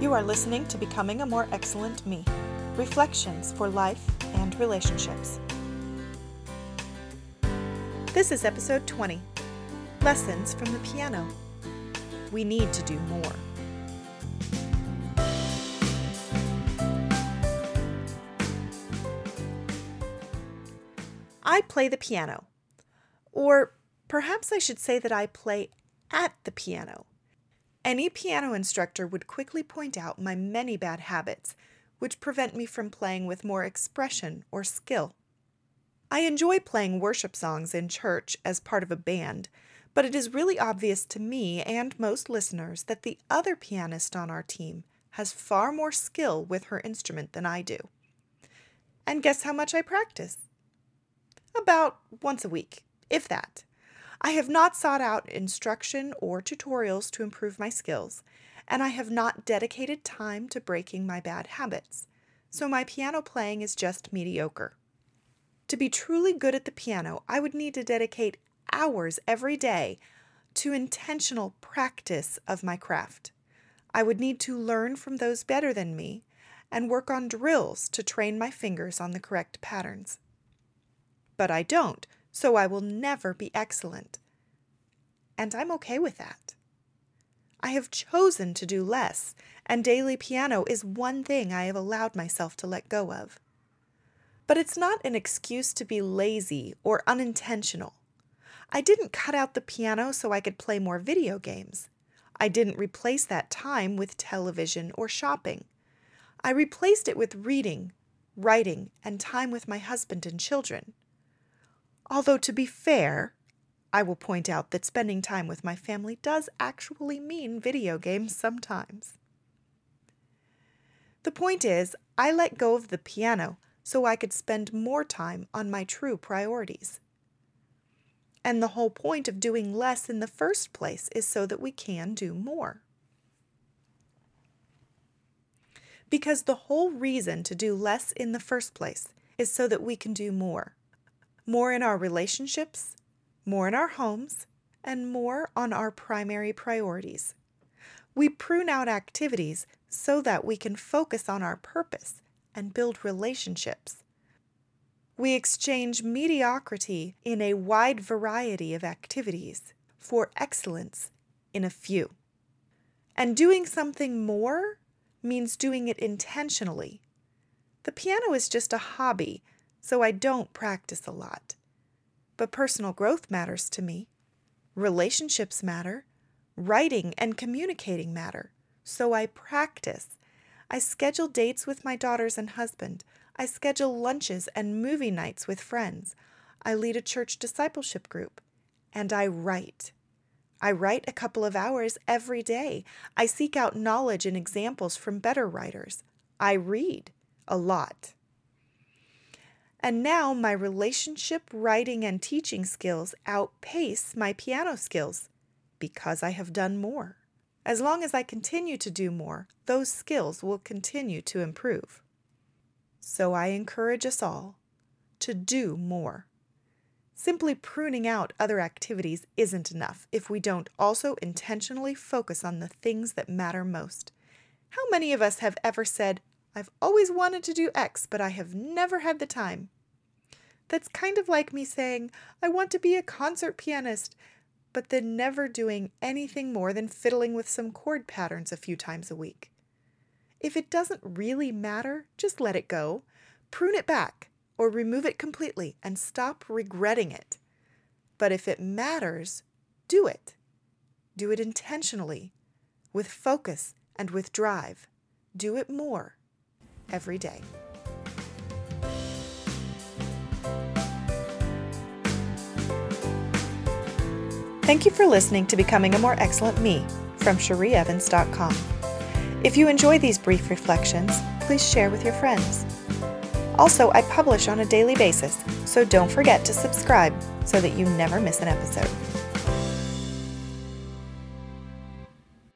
You are listening to Becoming a More Excellent Me Reflections for Life and Relationships. This is episode 20 Lessons from the Piano. We need to do more. I play the piano. Or perhaps I should say that I play at the piano. Any piano instructor would quickly point out my many bad habits, which prevent me from playing with more expression or skill. I enjoy playing worship songs in church as part of a band, but it is really obvious to me and most listeners that the other pianist on our team has far more skill with her instrument than I do. And guess how much I practice? About once a week, if that. I have not sought out instruction or tutorials to improve my skills, and I have not dedicated time to breaking my bad habits, so my piano playing is just mediocre. To be truly good at the piano, I would need to dedicate hours every day to intentional practice of my craft. I would need to learn from those better than me and work on drills to train my fingers on the correct patterns. But I don't, so I will never be excellent. And I'm okay with that. I have chosen to do less, and daily piano is one thing I have allowed myself to let go of. But it's not an excuse to be lazy or unintentional. I didn't cut out the piano so I could play more video games. I didn't replace that time with television or shopping. I replaced it with reading, writing, and time with my husband and children. Although, to be fair, I will point out that spending time with my family does actually mean video games sometimes. The point is, I let go of the piano so I could spend more time on my true priorities. And the whole point of doing less in the first place is so that we can do more. Because the whole reason to do less in the first place is so that we can do more more in our relationships, more in our homes, and more on our primary priorities. We prune out activities so that we can focus on our purpose and build relationships. We exchange mediocrity in a wide variety of activities for excellence in a few. And doing something more means doing it intentionally. The piano is just a hobby so I don't practice a lot. But personal growth matters to me. Relationships matter. Writing and communicating matter. So I practice. I schedule dates with my daughters and husband. I schedule lunches and movie nights with friends. I lead a church discipleship group. And I write. I write a couple of hours every day. I seek out knowledge and examples from better writers. I read a lot. And now my relationship, writing, and teaching skills outpace my piano skills because I have done more. As long as I continue to do more, those skills will continue to improve. So I encourage us all to do more. Simply pruning out other activities isn't enough if we don't also intentionally focus on the things that matter most. How many of us have ever said, I've always wanted to do X, but I have never had the time. That's kind of like me saying, I want to be a concert pianist, but then never doing anything more than fiddling with some chord patterns a few times a week. If it doesn't really matter, just let it go. Prune it back or remove it completely and stop regretting it. But if it matters, do it. Do it intentionally, with focus and with drive. Do it more every day. Thank you for listening to Becoming a More Excellent Me from CherieEvans.com. If you enjoy these brief reflections, please share with your friends. Also, I publish on a daily basis, so don't forget to subscribe so that you never miss an episode.